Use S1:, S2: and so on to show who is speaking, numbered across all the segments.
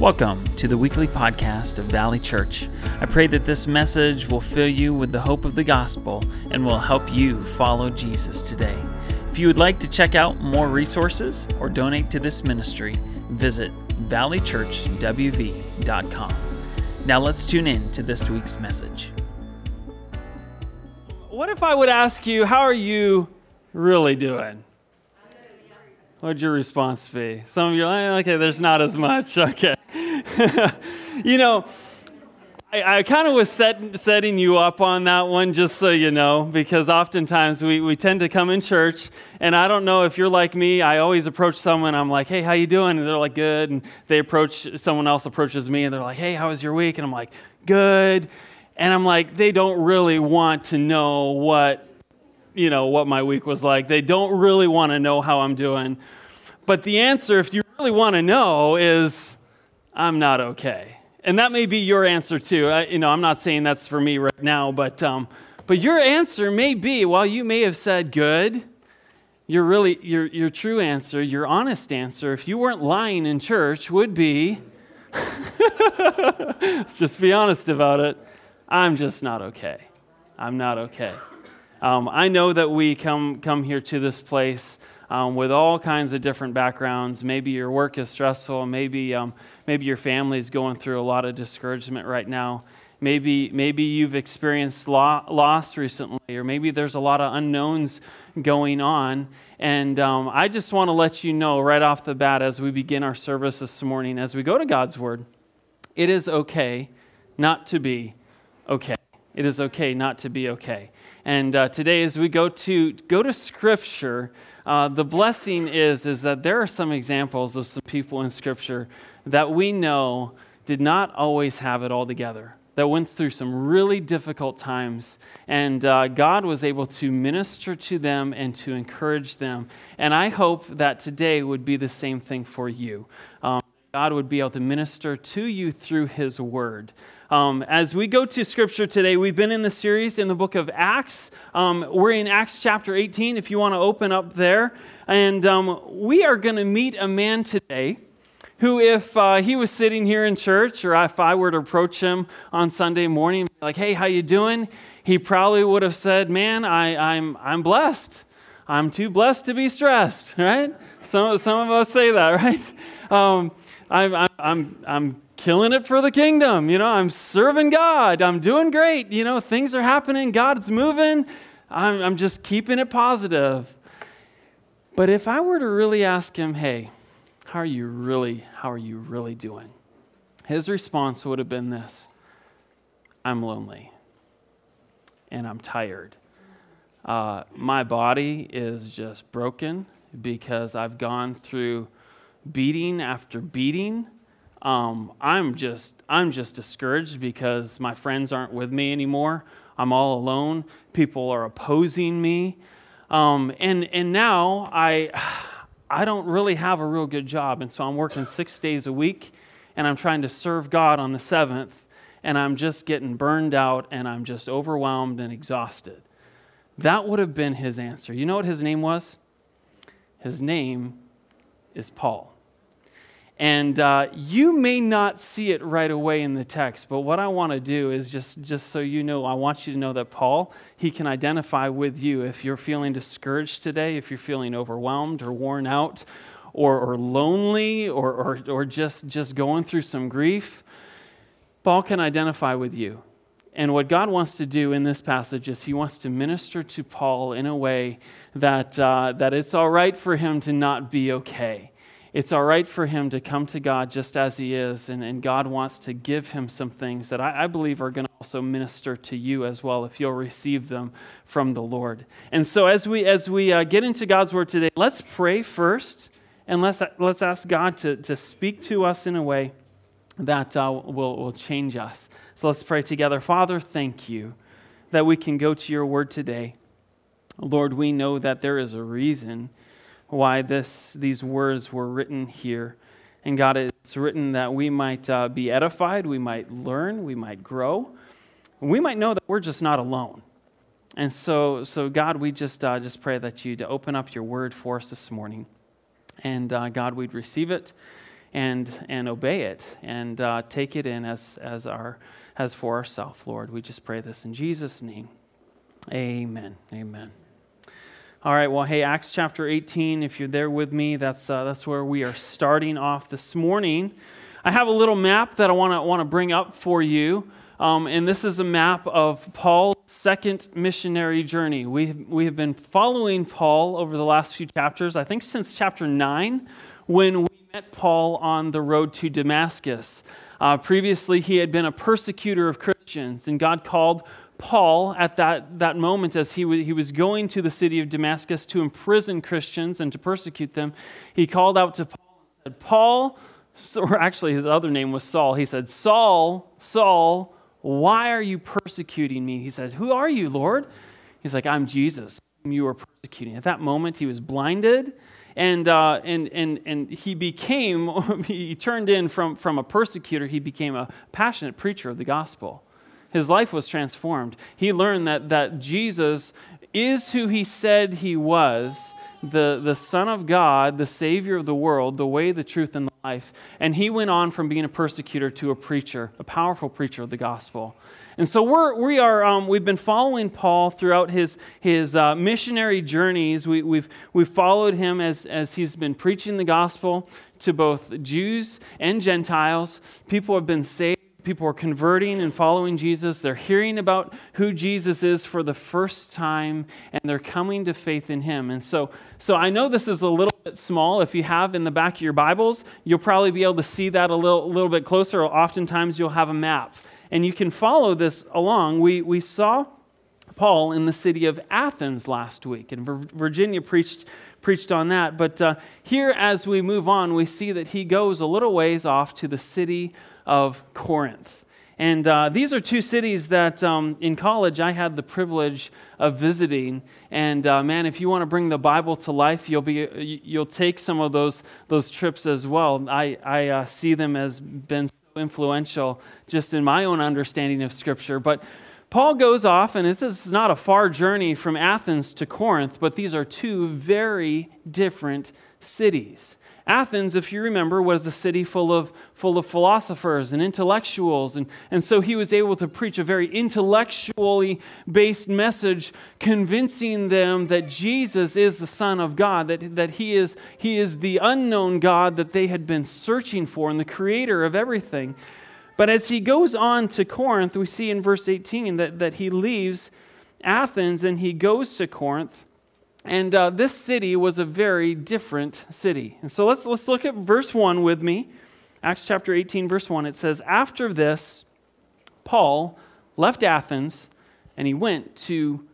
S1: Welcome to the weekly podcast of Valley Church. I pray that this message will fill you with the hope of the gospel and will help you follow Jesus today. If you would like to check out more resources or donate to this ministry, visit valleychurchwv.com. Now let's tune in to this week's message.
S2: What if I would ask you, how are you really doing? What'd your response be? Some of you are like, eh, okay, there's not as much. Okay. you know, I, I kind of was set, setting you up on that one just so you know, because oftentimes we, we tend to come in church, and I don't know if you're like me. I always approach someone, I'm like, hey, how you doing? And they're like, good. And they approach, someone else approaches me, and they're like, hey, how was your week? And I'm like, good. And I'm like, they don't really want to know what, you know, what my week was like. They don't really want to know how I'm doing. But the answer, if you really want to know, is I'm not okay. And that may be your answer too. I, you know, I'm not saying that's for me right now, but, um, but your answer may be, while you may have said good, your really your, your true answer, your honest answer, if you weren't lying in church, would be let's just be honest about it. I'm just not okay. I'm not okay. Um, I know that we come come here to this place um, with all kinds of different backgrounds. Maybe your work is stressful. Maybe, um, maybe your family is going through a lot of discouragement right now. Maybe, maybe you've experienced lo- loss recently, or maybe there's a lot of unknowns going on. And um, I just want to let you know right off the bat as we begin our service this morning, as we go to God's Word, it is okay not to be okay. It is okay not to be okay. And uh, today, as we go to go to Scripture, uh, the blessing is, is that there are some examples of some people in Scripture that we know did not always have it all together, that went through some really difficult times. And uh, God was able to minister to them and to encourage them. And I hope that today would be the same thing for you. Um, God would be able to minister to you through His Word. Um, as we go to scripture today, we've been in the series in the book of Acts. Um, we're in Acts chapter 18, if you want to open up there. And um, we are going to meet a man today who, if uh, he was sitting here in church, or if I were to approach him on Sunday morning, like, hey, how you doing? He probably would have said, man, I, I'm, I'm blessed. I'm too blessed to be stressed, right? Some, some of us say that, right? Um, I'm, I'm, I'm, I'm killing it for the kingdom. You know, I'm serving God. I'm doing great. You know, things are happening. God's moving. I'm, I'm just keeping it positive. But if I were to really ask him, hey, how are you really, how are you really doing? His response would have been this I'm lonely and I'm tired. Uh, my body is just broken because I've gone through beating after beating um, I'm just I'm just discouraged because my friends aren't with me anymore. I'm all alone. People are opposing me, um, and and now I I don't really have a real good job, and so I'm working six days a week, and I'm trying to serve God on the seventh, and I'm just getting burned out, and I'm just overwhelmed and exhausted. That would have been his answer. You know what his name was? His name is Paul. And uh, you may not see it right away in the text, but what I want to do is just, just so you know, I want you to know that Paul, he can identify with you if you're feeling discouraged today, if you're feeling overwhelmed or worn out or, or lonely or, or, or just, just going through some grief. Paul can identify with you. And what God wants to do in this passage is he wants to minister to Paul in a way that, uh, that it's all right for him to not be okay it's all right for him to come to God just as he is, and, and God wants to give him some things that I, I believe are going to also minister to you as well if you'll receive them from the Lord. And so, as we, as we uh, get into God's word today, let's pray first, and let's, let's ask God to, to speak to us in a way that uh, will, will change us. So, let's pray together. Father, thank you that we can go to your word today. Lord, we know that there is a reason why this, these words were written here. And God, it's written that we might uh, be edified, we might learn, we might grow, we might know that we're just not alone. And so, so God, we just, uh, just pray that you to open up your word for us this morning. And uh, God, we'd receive it and, and obey it and uh, take it in as, as, our, as for ourselves, Lord. We just pray this in Jesus' name. Amen. Amen. All right, well, hey, Acts chapter 18, if you're there with me, that's, uh, that's where we are starting off this morning. I have a little map that I want to bring up for you. Um, and this is a map of Paul's second missionary journey. We, we have been following Paul over the last few chapters, I think since chapter 9, when we met Paul on the road to Damascus. Uh, previously, he had been a persecutor of Christians, and God called Paul at that, that moment as he, w- he was going to the city of Damascus to imprison Christians and to persecute them. He called out to Paul and said, Paul, or actually his other name was Saul. He said, Saul, Saul, why are you persecuting me? He says, Who are you, Lord? He's like, I'm Jesus, whom you are persecuting. At that moment, he was blinded. And, uh, and, and, and he became, he turned in from, from a persecutor, he became a passionate preacher of the gospel. His life was transformed. He learned that, that Jesus is who he said he was the, the Son of God, the Savior of the world, the way, the truth, and the life. And he went on from being a persecutor to a preacher, a powerful preacher of the gospel. And so we're, we are, um, we've been following Paul throughout his, his uh, missionary journeys. We, we've, we've followed him as, as he's been preaching the gospel to both Jews and Gentiles. People have been saved people are converting and following Jesus. They're hearing about who Jesus is for the first time and they're coming to faith in him. And so, so I know this is a little bit small. If you have in the back of your Bibles, you'll probably be able to see that a little, little bit closer. Oftentimes, you'll have a map. And you can follow this along. We, we saw Paul in the city of Athens last week, and Virginia preached preached on that. But uh, here, as we move on, we see that he goes a little ways off to the city of Corinth. And uh, these are two cities that um, in college I had the privilege of visiting. And uh, man, if you want to bring the Bible to life, you'll, be, you'll take some of those, those trips as well. I, I uh, see them as been so influential just in my own understanding of Scripture. But Paul goes off, and this is not a far journey from Athens to Corinth, but these are two very different cities. Athens, if you remember, was a city full of, full of philosophers and intellectuals. And, and so he was able to preach a very intellectually based message, convincing them that Jesus is the Son of God, that, that he, is, he is the unknown God that they had been searching for and the creator of everything. But as he goes on to Corinth, we see in verse 18 that, that he leaves Athens and he goes to Corinth. And uh, this city was a very different city. And so let's, let's look at verse 1 with me. Acts chapter 18, verse 1. It says, After this, Paul left Athens and he went to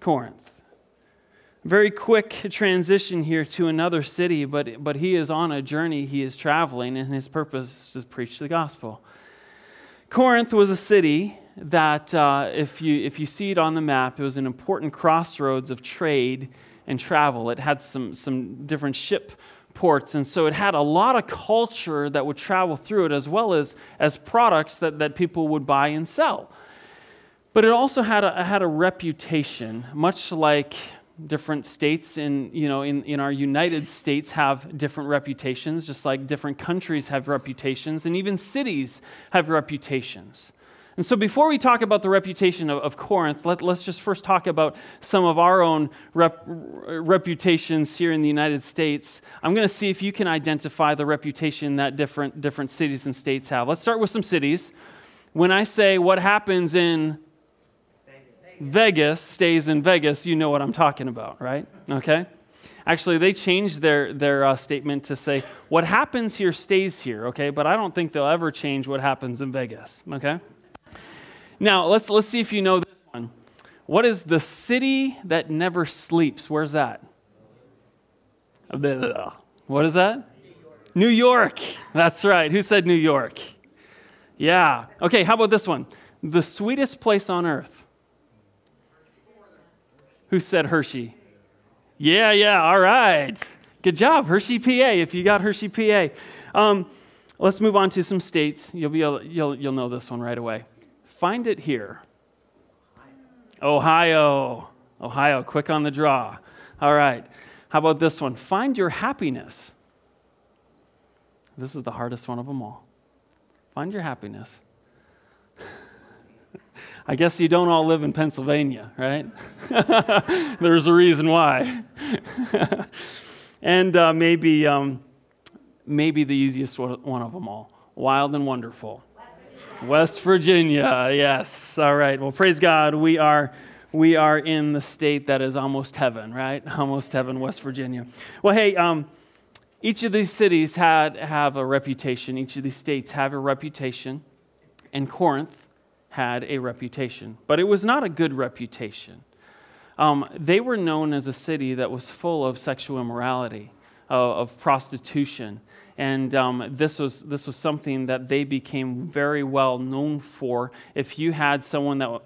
S2: Corinth. Very quick transition here to another city, but, but he is on a journey. He is traveling, and his purpose is to preach the gospel. Corinth was a city that, uh, if, you, if you see it on the map, it was an important crossroads of trade and travel. It had some, some different ship ports, and so it had a lot of culture that would travel through it, as well as, as products that, that people would buy and sell. But it also had a, had a reputation, much like different states in, you know, in, in our United States have different reputations, just like different countries have reputations, and even cities have reputations. And so, before we talk about the reputation of, of Corinth, let, us just first talk about some of our own rep, reputations here in the United States. I'm going to see if you can identify the reputation that different, different cities and states have. Let's start with some cities. When I say what happens in Vegas, Vegas stays in Vegas, you know what I'm talking about, right? Okay? Actually, they changed their, their uh, statement to say, what happens here stays here, okay? But I don't think they'll ever change what happens in Vegas, okay? Now, let's, let's see if you know this one. What is the city that never sleeps? Where's that? What is that? New York. That's right. Who said New York? Yeah. Okay, how about this one? The sweetest place on earth. Who said Hershey? Yeah, yeah, all right. Good job, Hershey, PA, if you got Hershey, PA. Um, let's move on to some states. You'll, be able, you'll, you'll know this one right away. Find it here. Ohio. Ohio, quick on the draw. All right. How about this one? Find your happiness. This is the hardest one of them all. Find your happiness. I guess you don't all live in Pennsylvania, right? There's a reason why. and uh, maybe, um, maybe the easiest one of them all wild and wonderful. West Virginia, yes. All right. Well, praise God. We are we are in the state that is almost heaven, right? Almost heaven, West Virginia. Well, hey, um, each of these cities had have a reputation. Each of these states have a reputation, and Corinth had a reputation, but it was not a good reputation. Um, they were known as a city that was full of sexual immorality, uh, of prostitution, and um, this, was, this was something that they became very well known for. If you had someone that, uh,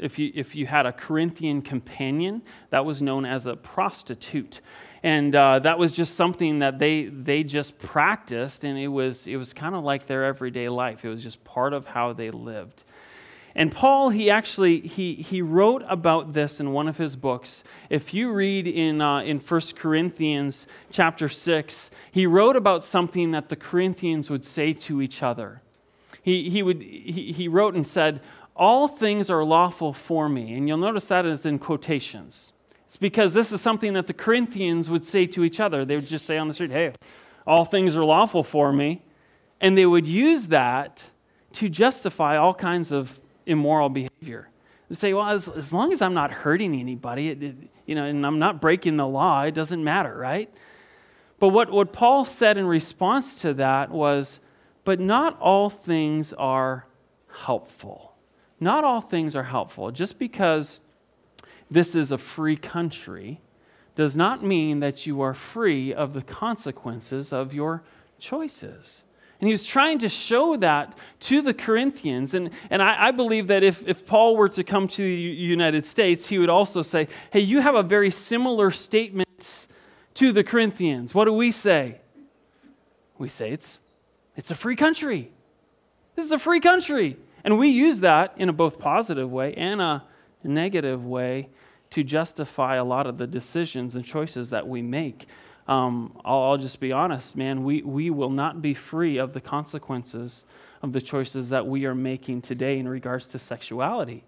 S2: if you, if you had a Corinthian companion, that was known as a prostitute. And uh, that was just something that they, they just practiced, and it was, it was kind of like their everyday life. It was just part of how they lived. And Paul, he actually he, he wrote about this in one of his books. If you read in, uh, in 1 Corinthians chapter 6, he wrote about something that the Corinthians would say to each other. He, he, would, he, he wrote and said, All things are lawful for me. And you'll notice that is in quotations. It's because this is something that the Corinthians would say to each other. They would just say on the street, Hey, all things are lawful for me. And they would use that to justify all kinds of immoral behavior. They say, well, as, as long as I'm not hurting anybody, it, it, you know, and I'm not breaking the law, it doesn't matter, right? But what, what Paul said in response to that was, but not all things are helpful. Not all things are helpful. Just because this is a free country does not mean that you are free of the consequences of your choices. And he was trying to show that to the Corinthians. And, and I, I, believe that if, if Paul were to come to the United States, he would also say, Hey, you have a very similar statement to the Corinthians. What do we say? We say it's, it's a free country. This is a free country. And we use that in a both positive way and a negative way to justify a lot of the decisions and choices that we make um, I'll, I'll, just be honest, man, we, we will not be free of the consequences of the choices that we are making today in regards to sexuality.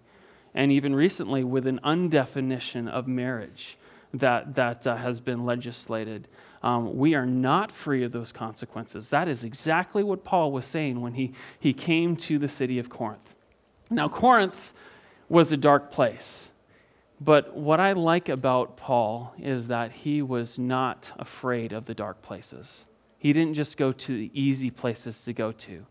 S2: And even recently, with an undefinition of marriage that, that uh, has been legislated. Um, we are not free of those consequences. That is exactly what Paul was saying when he, he came to the city of Corinth. Now, Corinth was a dark place. But what I like about Paul is that he was not afraid of the dark places. He didn't just go to the easy places to go to.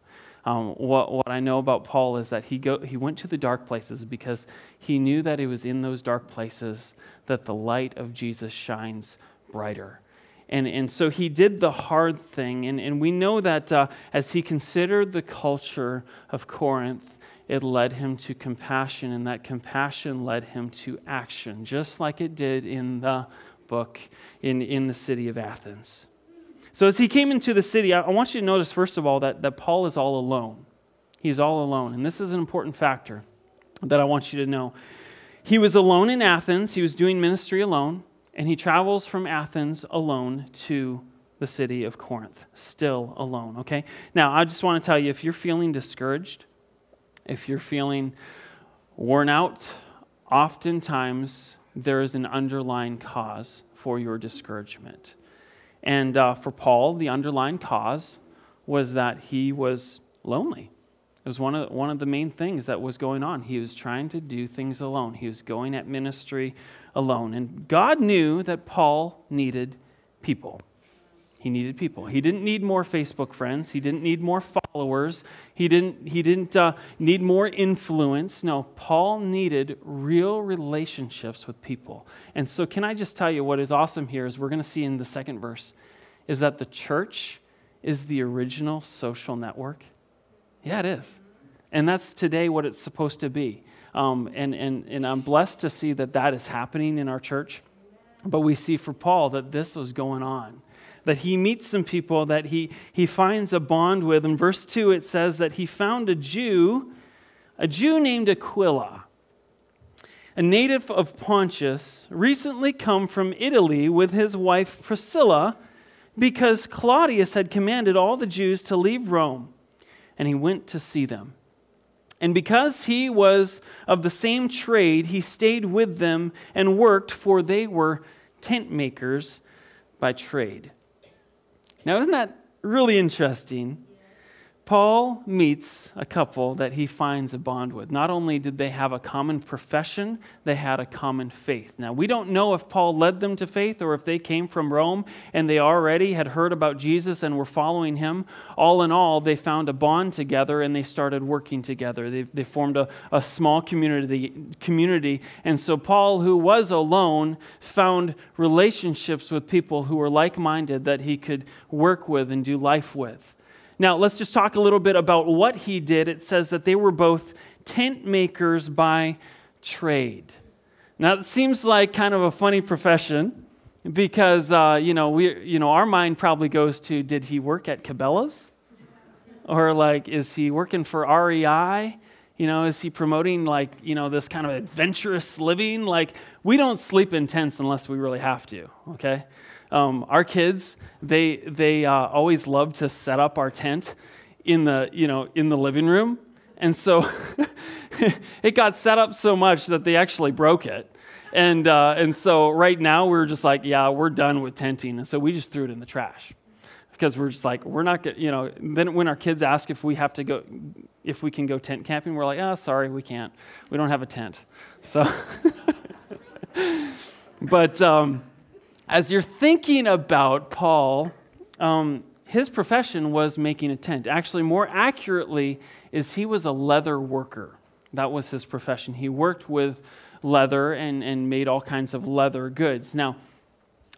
S2: Um, what, what I know about Paul is that he, go, he went to the dark places because he knew that it was in those dark places that the light of Jesus shines brighter. And, and so he did the hard thing. And, and we know that uh, as he considered the culture of Corinth, it led him to compassion, and that compassion led him to action, just like it did in the book in, in the city of Athens. So, as he came into the city, I, want you to notice, first of all, that, that Paul is all alone. He's all alone. And this is an important factor that I want you to know. He was alone in Athens, he was doing ministry alone, and he travels from Athens alone to the city of Corinth, still alone, okay? Now, I just want to tell you if you're feeling discouraged, if you're feeling worn out, oftentimes there is an underlying cause for your discouragement. And uh, for Paul, the underlying cause was that he was lonely. It was one of, one of the main things that was going on. He was trying to do things alone, he was going at ministry alone. And God knew that Paul needed people. He needed people. He didn't need more Facebook friends. He didn't need more followers. He didn't, he didn't uh, need more influence. No, Paul needed real relationships with people. And so, can I just tell you what is awesome here is we're going to see in the second verse is that the church is the original social network. Yeah, it is. And that's today what it's supposed to be. Um, and, and, and I'm blessed to see that that is happening in our church. But we see for Paul that this was going on that he meets some people that he, he finds a bond with. In verse 2, it says that he found a Jew, a Jew named Aquila, a native of Pontus, recently come from Italy with his wife Priscilla because Claudius had commanded all the Jews to leave Rome, and he went to see them. And because he was of the same trade, he stayed with them and worked, for they were tent makers by trade. Now, isn't that really interesting? Paul meets a couple that he finds a bond with. Not only did they have a common profession, they had a common faith. Now, we don't know if Paul led them to faith or if they came from Rome and they already had heard about Jesus and were following him. All in all, they found a bond together and they started working together. They, they formed a, a small community, community. And so, Paul, who was alone, found relationships with people who were like minded that he could work with and do life with. Now, let's just talk a little bit about what he did. It says that they were both tent makers by trade. Now, it seems like kind of a funny profession because, uh, you, know, we, you know, our mind probably goes to did he work at Cabela's? Or, like, is he working for REI? You know, is he promoting, like, you know, this kind of adventurous living? Like, we don't sleep in tents unless we really have to, okay? Um, our kids, they, they uh, always love to set up our tent in the, you know, in the living room. And so it got set up so much that they actually broke it. And, uh, and so right now we're just like, yeah, we're done with tenting. And so we just threw it in the trash because we're just like, we're not going you know, then when our kids ask if we have to go, if we can go tent camping, we're like, oh, sorry, we can't. We don't have a tent. So, but, um, as you're thinking about Paul, um, his profession was making a tent. Actually, more accurately, is he was a leather worker. That was his profession. He worked with leather and, and made all kinds of leather goods. Now,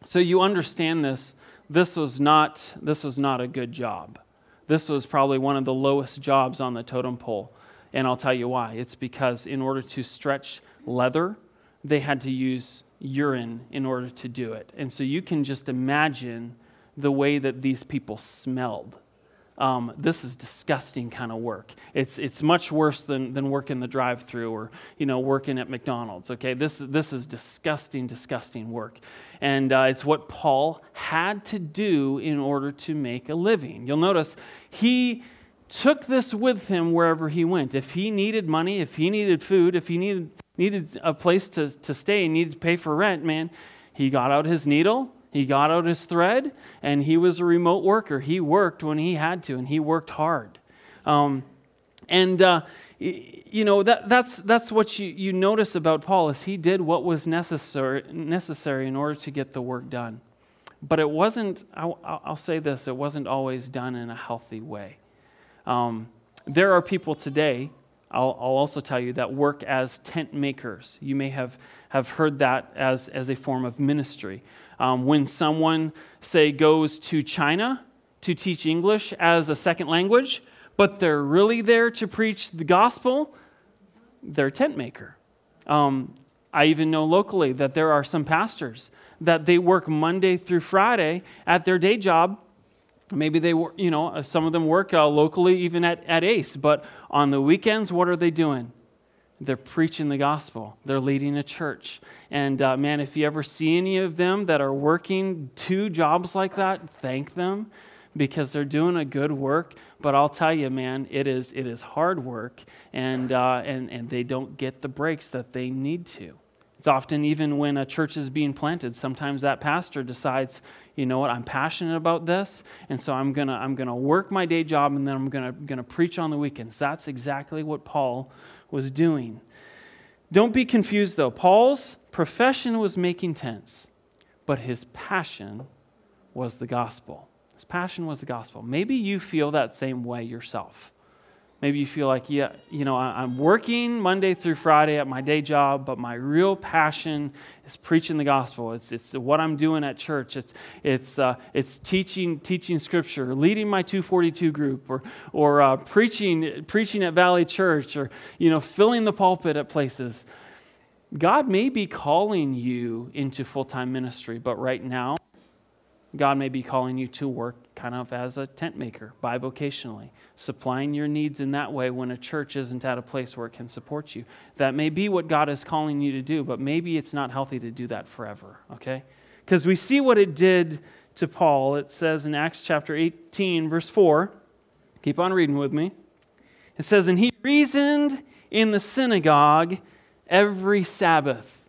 S2: so you understand this, this was not this was not a good job. This was probably one of the lowest jobs on the totem pole. And I'll tell you why. It's because in order to stretch leather, they had to use urine in order to do it. And so you can just imagine the way that these people smelled. Um, this is disgusting kind of work. It's, it's much worse than, than working the drive through or you know, working at McDonald's. Okay, this, this is disgusting, disgusting work. And uh, it's what Paul had to do in order to make a living. You'll notice he took this with him wherever he went. If he needed money, if he needed food, if he needed needed a place to, to stay, needed to pay for rent, man, he got out his needle, he got out his thread, and he was a remote worker. He worked when he had to, and he worked hard. Um, and, uh, you know, that, that's, that's what you, you notice about Paul is he did what was necessary, necessary in order to get the work done. But it wasn't, I'll, I'll say this, it wasn't always done in a healthy way. Um, there are people today I'll, I'll, also tell you that work as tent makers. You may have, have heard that as, as a form of ministry. Um, when someone, say, goes to China to teach English as a second language, but they're really there to preach the gospel, they're a tent maker. Um, I even know locally that there are some pastors that they work Monday through Friday at their day job Maybe they, you know, uh, some of them work uh, locally, even at, at ACE, but on the weekends, what are they doing? They're preaching the gospel. They're leading a church. And uh, man, if you ever see any of them that are working two jobs like that, thank them because they're doing a good work. But I'll tell you, man, it is, it is hard work, and, uh, and, and they don't get the breaks that they need to. It's often even when a church is being planted, sometimes that pastor decides, you know what, I'm passionate about this, and so I'm gonna I'm gonna work my day job and then I'm gonna gonna preach on the weekends. That's exactly what Paul was doing. Don't be confused though. Paul's profession was making tents, but his passion was the gospel. His passion was the gospel. Maybe you feel that same way yourself. Maybe you feel like, yeah, you know, I'm working Monday through Friday at my day job, but my real passion is preaching the gospel. It's, it's what I'm doing at church. It's, it's, uh, it's teaching, teaching scripture, leading my 242 group, or, or uh, preaching, preaching at Valley Church, or, you know, filling the pulpit at places. God may be calling you into full time ministry, but right now, God may be calling you to work kind of as a tent maker, bivocationally, supplying your needs in that way when a church isn't at a place where it can support you. That may be what God is calling you to do, but maybe it's not healthy to do that forever, okay? Because we see what it did to Paul. It says in Acts chapter 18, verse 4. Keep on reading with me. It says, And he reasoned in the synagogue every Sabbath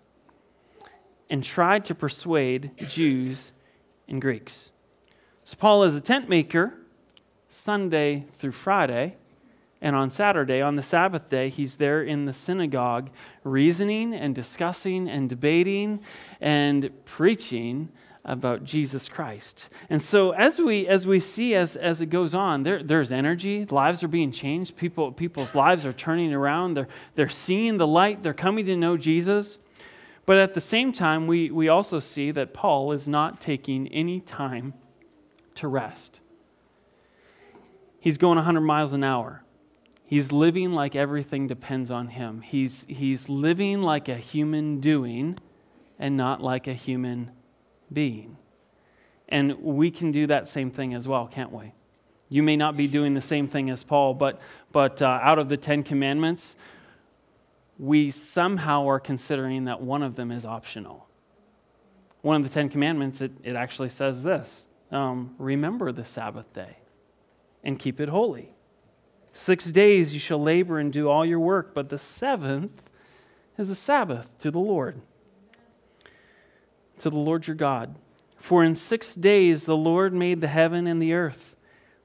S2: and tried to persuade Jews and Greeks. So Paul is a tent maker Sunday through Friday. And on Saturday, on the Sabbath day, he's there in the synagogue reasoning and discussing and debating and preaching about Jesus Christ. And so as we as we see as, as it goes on, there, there's energy, lives are being changed, people people's lives are turning around, they're they're seeing the light, they're coming to know Jesus. But at the same time, we, we also see that Paul is not taking any time to rest. He's going 100 miles an hour. He's living like everything depends on him. He's, he's living like a human doing and not like a human being. And we can do that same thing as well, can't we? You may not be doing the same thing as Paul, but, but uh, out of the Ten Commandments, we somehow are considering that one of them is optional. One of the Ten Commandments, it, it actually says this um, Remember the Sabbath day and keep it holy. Six days you shall labor and do all your work, but the seventh is a Sabbath to the Lord, to the Lord your God. For in six days the Lord made the heaven and the earth,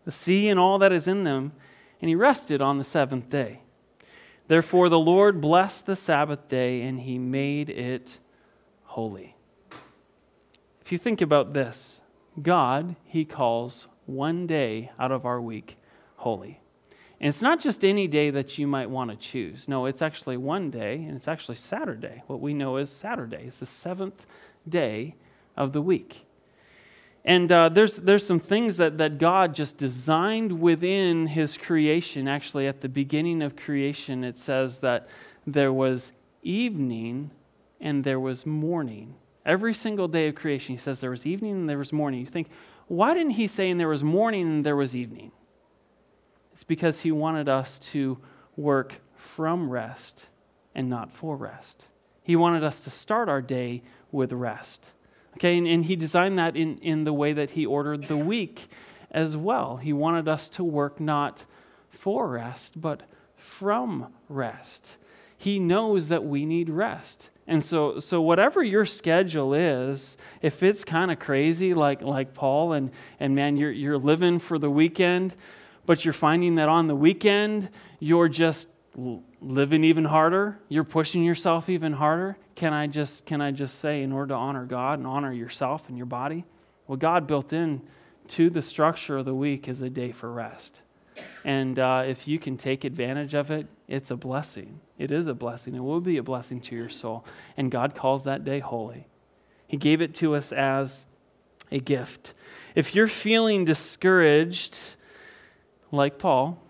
S2: the sea and all that is in them, and he rested on the seventh day. Therefore the Lord blessed the Sabbath day, and he made it holy. If you think about this, God, he calls one day out of our week holy. And it's not just any day that you might want to choose. No, it's actually one day, and it's actually Saturday, what we know as Saturday. It's the seventh day of the week. And uh, there's, there's some things that, that God just designed within his creation. Actually, at the beginning of creation, it says that there was evening and there was morning. Every single day of creation, he says there was evening and there was morning. You think, why didn't he say and there was morning and there was evening? It's because he wanted us to work from rest and not for rest. He wanted us to start our day with rest. Okay, and, and he designed that in, in the way that he ordered the week as well. He wanted us to work not for rest, but from rest. He knows that we need rest. And so, so whatever your schedule is, if it's kind of crazy like, like Paul, and, and man, you're, you're living for the weekend, but you're finding that on the weekend, you're just living even harder, you're pushing yourself even harder, can I just, can I just say, in order to honor God and honor yourself and your body, well, God built in to the structure of the week is a day for rest. And uh, if you can take advantage of it, it's a blessing. It is a blessing. It will be a blessing to your soul. And God calls that day holy. He gave it to us as a gift. If you're feeling discouraged, like Paul,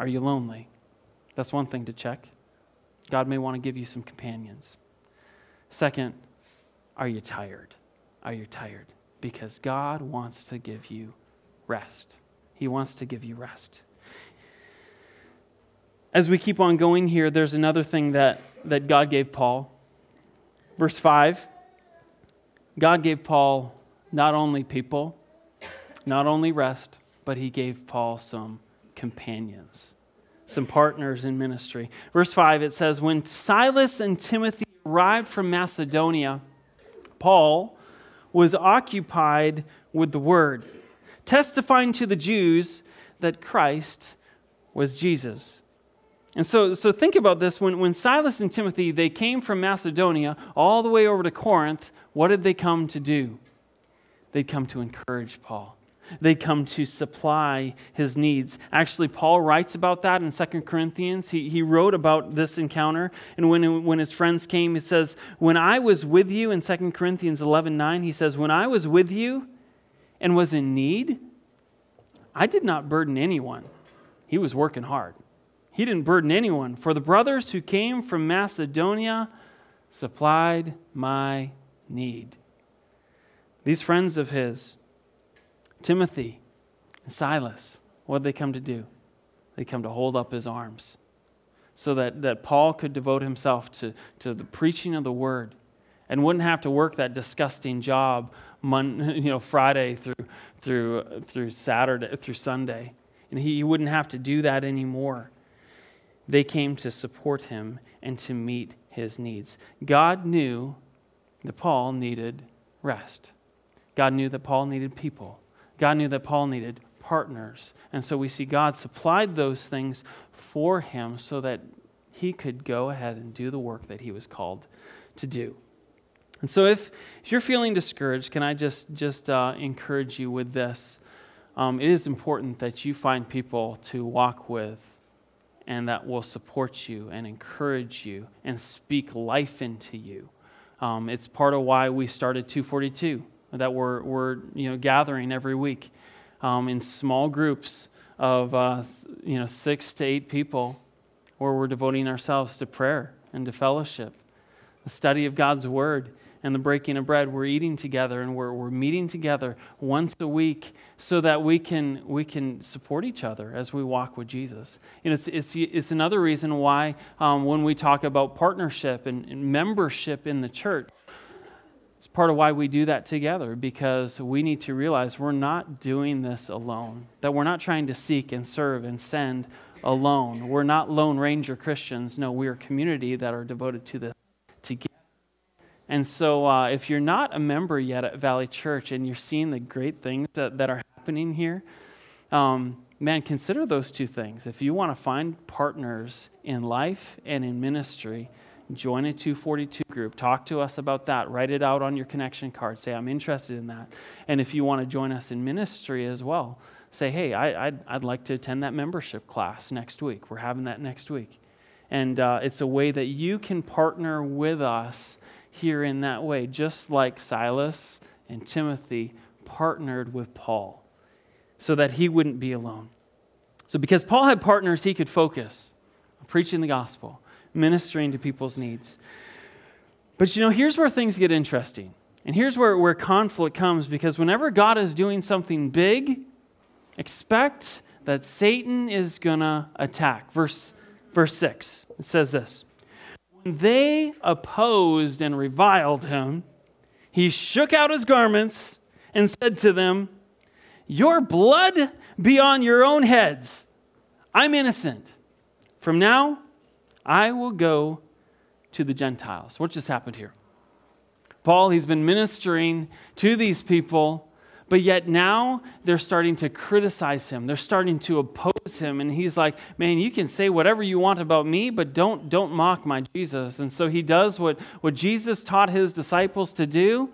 S2: are you lonely? That's one thing to check. God may want to give you some companions. Second, are you tired? Are you tired? Because God wants to give you rest. He wants to give you rest. As we keep on going here, there's another thing that, that God gave Paul. Verse 5 God gave Paul not only people, not only rest, but he gave Paul some companions, some partners in ministry. Verse 5, it says, When Silas and Timothy arrived from Macedonia, Paul was occupied with the word testifying to the Jews that Christ was Jesus. And so, so think about this. When, when Silas and Timothy, they came from Macedonia all the way over to Corinth, what did they come to do? They'd come to encourage Paul. They'd come to supply his needs. Actually, Paul writes about that in 2 Corinthians. He, he wrote about this encounter. And when, when his friends came, it says, When I was with you, in 2 Corinthians 11 9, he says, When I was with you, and was in need, I did not burden anyone. He was working hard. He didn't burden anyone, for the brothers who came from Macedonia supplied my need. These friends of his, Timothy and Silas, what did they come to do? They come to hold up his arms so that, that Paul could devote himself to, to the preaching of the word and wouldn't have to work that disgusting job you know, Friday through, through, through Saturday, through Sunday. And he wouldn't have to do that anymore. They came to support him and to meet his needs. God knew that Paul needed rest. God knew that Paul needed people. God knew that Paul needed partners. And so we see God supplied those things for him so that he could go ahead and do the work that he was called to do. And so if, if you're feeling discouraged, can I just, just uh, encourage you with this? Um, it is important that you find people to walk with and that will support you and encourage you and speak life into you. Um, it's part of why we started 242, that we're, we're you know, gathering every week um, in small groups of uh, you know, six to eight people where we're devoting ourselves to prayer and to fellowship, the study of God's Word and the breaking of bread, we're eating together and we're, we're meeting together once a week so that we can, we can support each other as we walk with Jesus. And it's, it's, it's another reason why um, when we talk about partnership and, and membership in the church, it's part of why we do that together because we need to realize we're not doing this alone, that we're not trying to seek and serve and send alone. We're not Lone Ranger Christians. No, we're a community that are devoted to this together. And so, uh, if you're not a member yet at Valley Church and you're seeing the great things that, that are happening here, um, man, consider those two things. If you want to find partners in life and in ministry, join a 242 group. Talk to us about that. Write it out on your connection card. Say, I'm interested in that. And if you want to join us in ministry as well, say, hey, I, would I'd like to attend that membership class next week. We're having that next week. And uh, it's a way that you can partner with us here in that way, just like Silas and Timothy partnered with Paul so that he wouldn't be alone. So, because Paul had partners, he could focus on preaching the gospel, ministering to people's needs. But you know, here's where things get interesting. And here's where, where conflict comes because whenever God is doing something big, expect that Satan is going to attack. Verse, verse 6, it says this when they opposed and reviled him, he shook out his garments and said to them, Your blood be on your own heads. I'm innocent. From now, I will go to the Gentiles. What just happened here? Paul, he's been ministering to these people but yet now they're starting to criticize him. They're starting to oppose him. And he's like, man, you can say whatever you want about me, but don't, don't mock my Jesus. And so he does what, what Jesus taught his disciples to do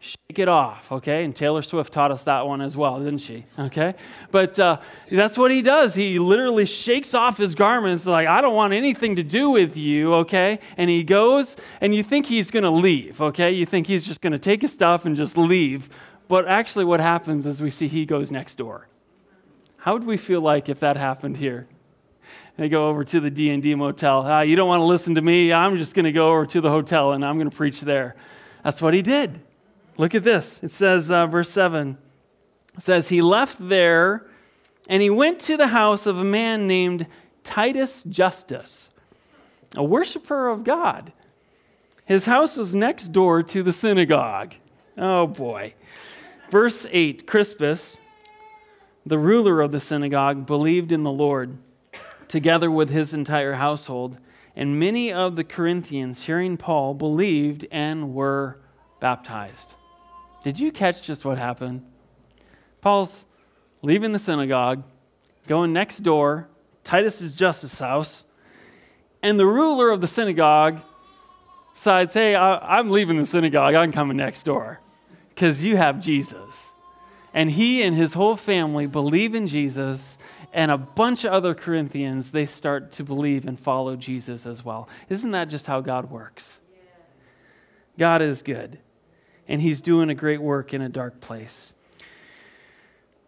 S2: shake it off, okay? And Taylor Swift taught us that one as well, didn't she? Okay? But uh, that's what he does. He literally shakes off his garments, like, I don't want anything to do with you, okay? And he goes, and you think he's to leave, okay? You think he's just to take his stuff and just leave. But actually, what happens is we see he goes next door. How would we feel like if that happened here? They go over to the D&D motel. Ah, you don't want to listen to me. I'm just going to go over to the hotel and I'm going to preach there. That's what he did. Look at this. It says, uh, verse 7, it says, He left there and he went to the house of a man named Titus Justus, a worshiper of God. His house was next door to the synagogue. Oh boy. Verse 8 Crispus, the ruler of the synagogue, believed in the Lord, together with his entire household. And many of the Corinthians, hearing Paul, believed and were baptized. Did you catch just what happened? Paul's leaving the synagogue, going next door, Titus's Justus house, and the ruler of the synagogue decides, Hey, I, am leaving the synagogue, I'm coming next door because you have Jesus. And he and his whole family believe in Jesus, and a bunch of other Corinthians, they start to believe and follow Jesus as well. Isn't that just how God works? God is good, and he's doing a great work in a dark place.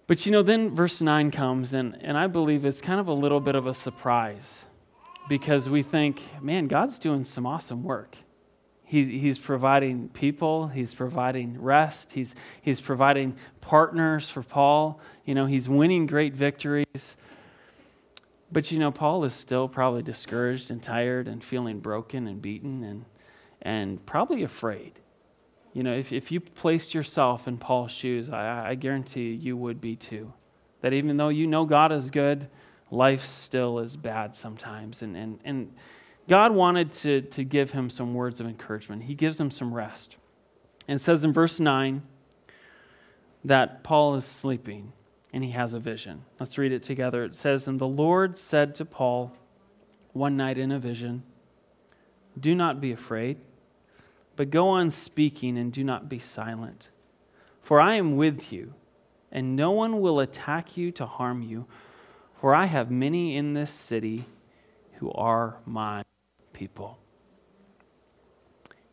S2: But you know, then verse 9 comes, and, and I believe it's kind of a little bit of a surprise because we think, man, God's doing some awesome work. He, he's providing people, he's providing rest, he's, he's providing partners for Paul. You know, he's winning great victories. But you know, Paul is still probably discouraged and tired and feeling broken and beaten. And, and probably afraid. You know, if, if you placed yourself in Paul's shoes, I, I guarantee you, you would be too. That even though you know God is good, life still is bad sometimes. And, and, and God wanted to, to give him some words of encouragement. He gives him some rest. And says in verse 9 that Paul is sleeping and he has a vision. Let's read it together. It says, And the Lord said to Paul one night in a vision, Do not be afraid, but go on speaking and do not be silent. For I am with you, and no one will attack you to harm you, for I have many in this city who are my people.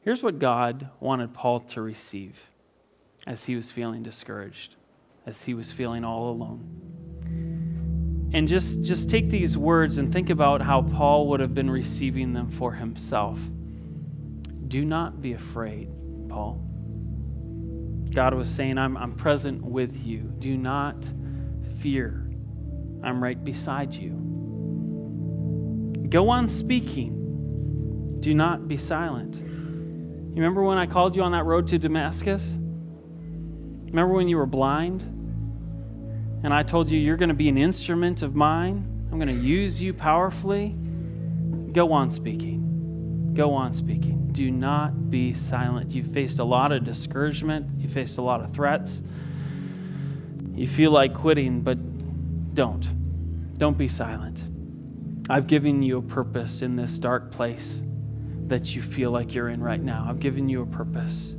S2: Here's what God wanted Paul to receive as he was feeling discouraged, as he was feeling all alone. And just, just take these words and think about how Paul would have been receiving them for himself. Do not be afraid, Paul. God was saying, I'm, I'm present with you. Do not fear. I'm right beside you. Go on speaking. Do not be silent. You remember when I called you on that road to Damascus? Remember when you were blind? And I told you, You're going to be an instrument of mine. I'm going to use you powerfully. Go on speaking. Go on speaking. Do not be silent. You've faced a lot of discouragement, you faced a lot of threats. You feel like quitting, but don't. Don't be silent. I've given you a purpose in this dark place that you feel like you're in right now. I've given you a purpose.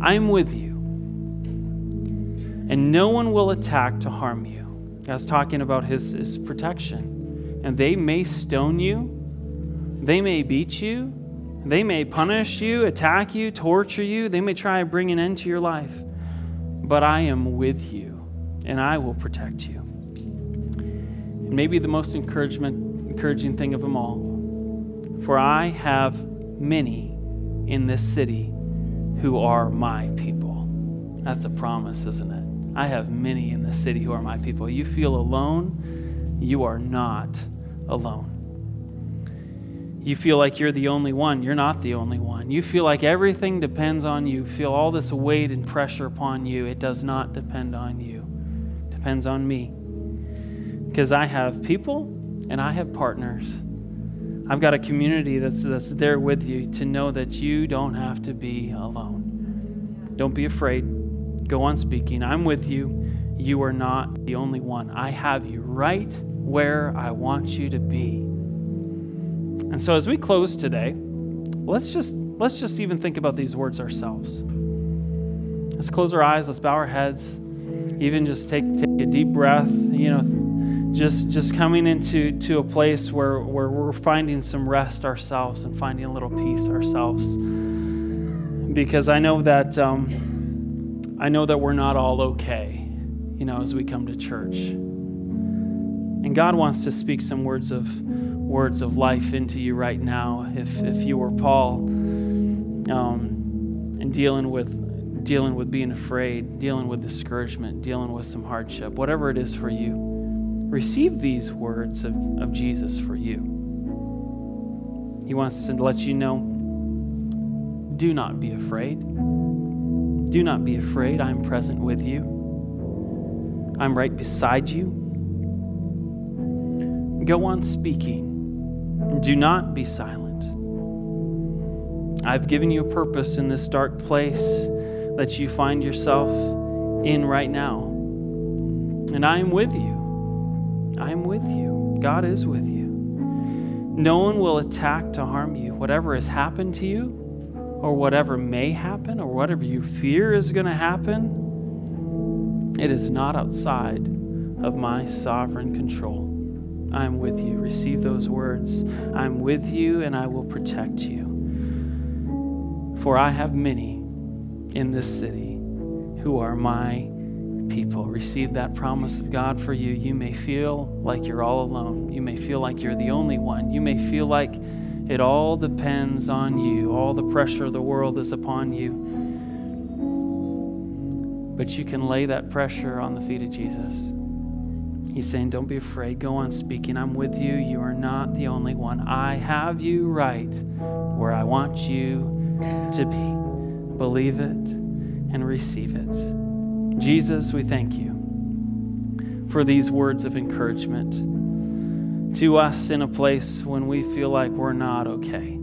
S2: I'm with you. And no one will attack to harm you. God's talking about his, his protection. And they may stone you, they may beat you, they may punish you, attack you, torture you, they may try to bring an end to your life. But I am with you, and I will protect you. And maybe the most encouragement, encouraging thing of them all for I have many in this city who are my people. That's a promise, isn't it? I have many in this city who are my people. You feel alone, you are not alone. You feel like you're the only one. You're not the only one. You feel like everything depends on you. Feel all this weight and pressure upon you. It does not depend on you. It depends on me. Because I have people and I have partners I've got a community that's, that's there with you to know that you don't have to be alone. Don't be afraid. Go on speaking. I'm with you. You are not the only one. I have you right where I want you to be. And so as we close today, let's just let's just even think about these words ourselves. Let's close our eyes, let's bow our heads, even just take, take a deep breath, you know, just just coming into to a place where, where we're finding some rest ourselves and finding a little peace ourselves because i know that um, i know that we're not all okay you know as we come to church and god wants to speak some words of words of life into you right now if if you were paul um, and dealing with dealing with being afraid dealing with discouragement dealing with some hardship whatever it is for you receive these words of, of Jesus for you. He wants to let you know do not be afraid. Do not be afraid. I'm present with you, I'm right beside you. Go on speaking. Do not be silent. I've given you a purpose in this dark place that you find yourself in right now. And I am with you. I'm with you. God is with you. No one will attack to harm you. Whatever has happened to you, or whatever may happen, or whatever you fear is going to happen, it is not outside of my sovereign control. I'm with you. Receive those words. I'm with you, and I will protect you. For I have many in this city who are my people. Receive that promise of God for you. You may feel like you're all alone. You may feel like you're the only one. You may feel like it all depends on you. All the pressure of the world is upon you. But you can lay that pressure on the feet of Jesus. He's saying, Don't be afraid. Go on speaking. I'm with you. You are not the only one. I have you right where I want you to be. Believe it and receive it. Jesus, we thank you for these words of encouragement to us in a place when we feel like we're not okay.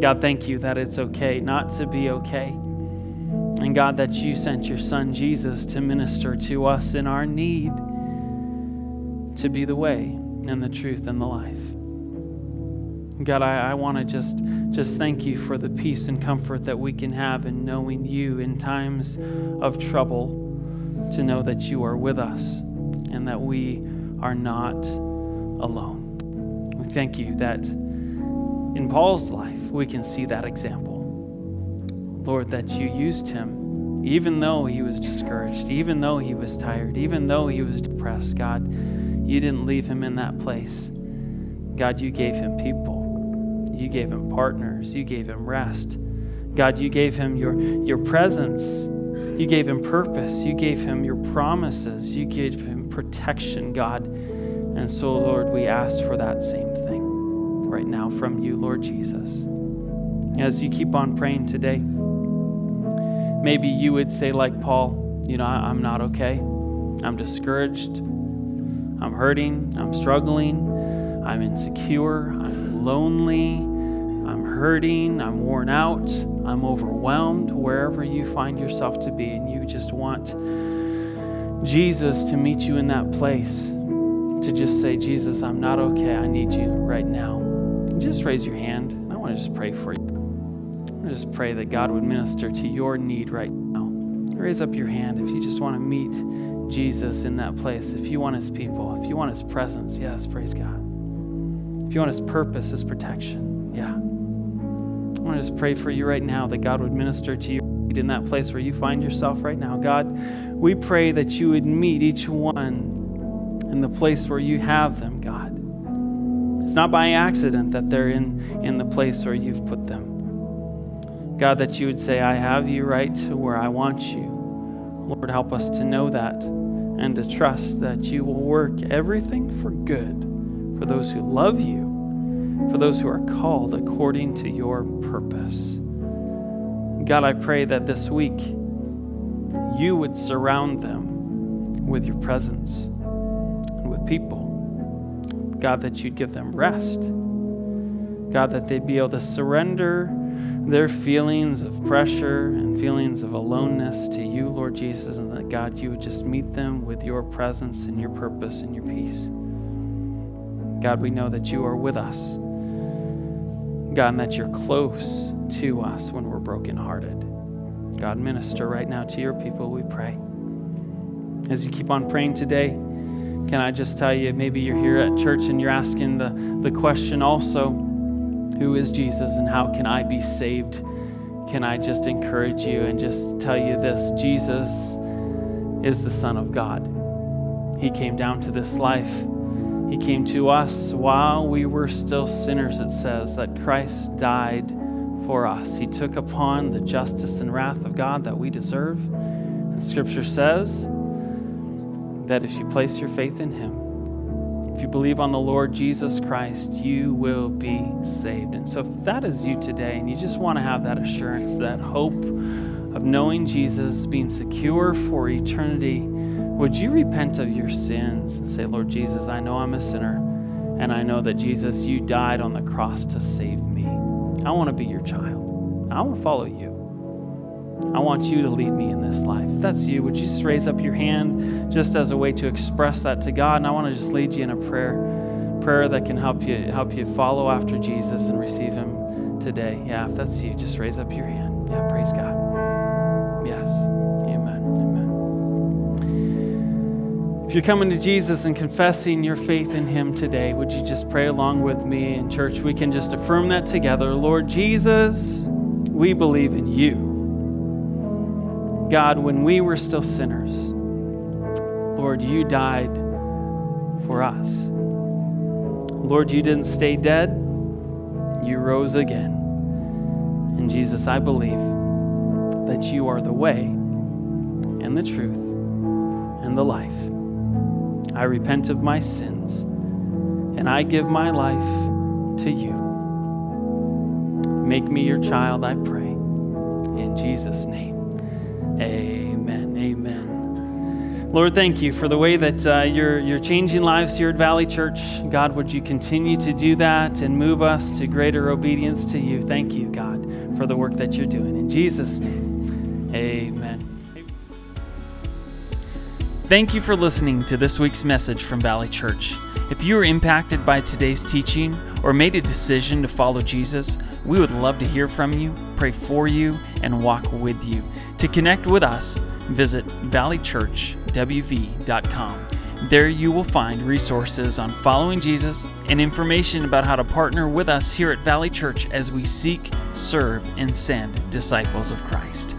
S2: God, thank you that it's okay not to be okay. And God, that you sent your son Jesus to minister to us in our need to be the way and the truth and the life. God, I, I want to just, just thank you for the peace and comfort that we can have in knowing you in times of trouble, to know that you are with us and that we are not alone. We thank you that in Paul's life, we can see that example. Lord, that you used him, even though he was discouraged, even though he was tired, even though he was depressed. God, you didn't leave him in that place. God, you gave him people, you gave him partners, you gave him rest. God, you gave him your, your presence. You gave him purpose. You gave him your promises. You gave him protection, God. And so, Lord, we ask for that same thing right now from you, Lord Jesus. As you keep on praying today, maybe you would say, like Paul, you know, I'm not okay. I'm discouraged. I'm hurting. I'm struggling. I'm insecure. I'm lonely. I'm hurting. I'm worn out. I'm overwhelmed. Wherever you find yourself to be, and you just want Jesus to meet you in that place, to just say, Jesus, I'm not okay. I need you right now just raise your hand. I want to just pray for you. I just pray that God would minister to your need right now. Raise up your hand if you just want to meet Jesus in that place. If you want his people, if you want his presence, yes, praise God. If you want his purpose, his protection, yeah. I want to just pray for you right now that God would minister to you in that place where you find yourself right now. God, we pray that you would meet each one in the place where you have them, God. It's not by accident that they're in, in the place where you've put them. God, that you would say, I have you right to where I want you. Lord, help us to know that and to trust that you will work everything for good for those who love you, for those who are called according to your purpose. God, I pray that this week you would surround them with your presence and with people God, that you'd give them rest. God, that they'd be able to surrender their feelings of pressure and feelings of aloneness to you, Lord Jesus, and that, God, you would just meet them with your presence and your purpose and your peace. God, we know that you are with us. God, and that you're close to us when we're brokenhearted. God, minister right now to your people, we pray. As you keep on praying today, can I just tell you, maybe you're here at church and you're asking the, the question also who is Jesus and how can I be saved? Can I just encourage you and just tell you this Jesus is the Son of God. He came down to this life. He came to us while we were still sinners, it says, that Christ died for us. He took upon the justice and wrath of God that we deserve. And Scripture says, that if you place your faith in Him, if you believe on the Lord Jesus Christ, you will be saved. And so, if that is you today, and you just want to have that assurance, that hope of knowing Jesus, being secure for eternity, would you repent of your sins and say, Lord Jesus, I know I'm a sinner, and I know that Jesus, you died on the cross to save me. I want to be your child, I want to follow you. I want you to lead me in this life. If that's you, would you just raise up your hand just as a way to express that to God? And I want to just lead you in a prayer, prayer that can help you help you follow after Jesus and receive Him today. Yeah, if that's you, just raise up your hand. Yeah, praise God. Yes. Amen. Amen. If you're coming to Jesus and confessing your faith in Him today, would you just pray along with me in church? We can just affirm that together. Lord Jesus, we believe in you. God, when we were still sinners, Lord, you died for us. Lord, you didn't stay dead, you rose again. And Jesus, I believe that you are the way and the truth and the life. I repent of my sins, and I give my life to you. Make me your child, I pray. In Jesus' name, amen. Amen. Lord, thank you for the way that uh, you're, you're changing lives here at Valley Church. God, would you continue to do that and move us to greater obedience to you? Thank you, God, for the work that you're doing. In Jesus' name, amen.
S1: Thank you for listening to this week's message from Valley Church. If you were impacted by today's teaching or made a decision to follow Jesus, we would love to hear from you, pray for you, and walk with you. To connect with us, visit valleychurchwv.com. There you will find resources on following Jesus and information about how to partner with us here at Valley Church as we seek, serve, and send disciples of Christ.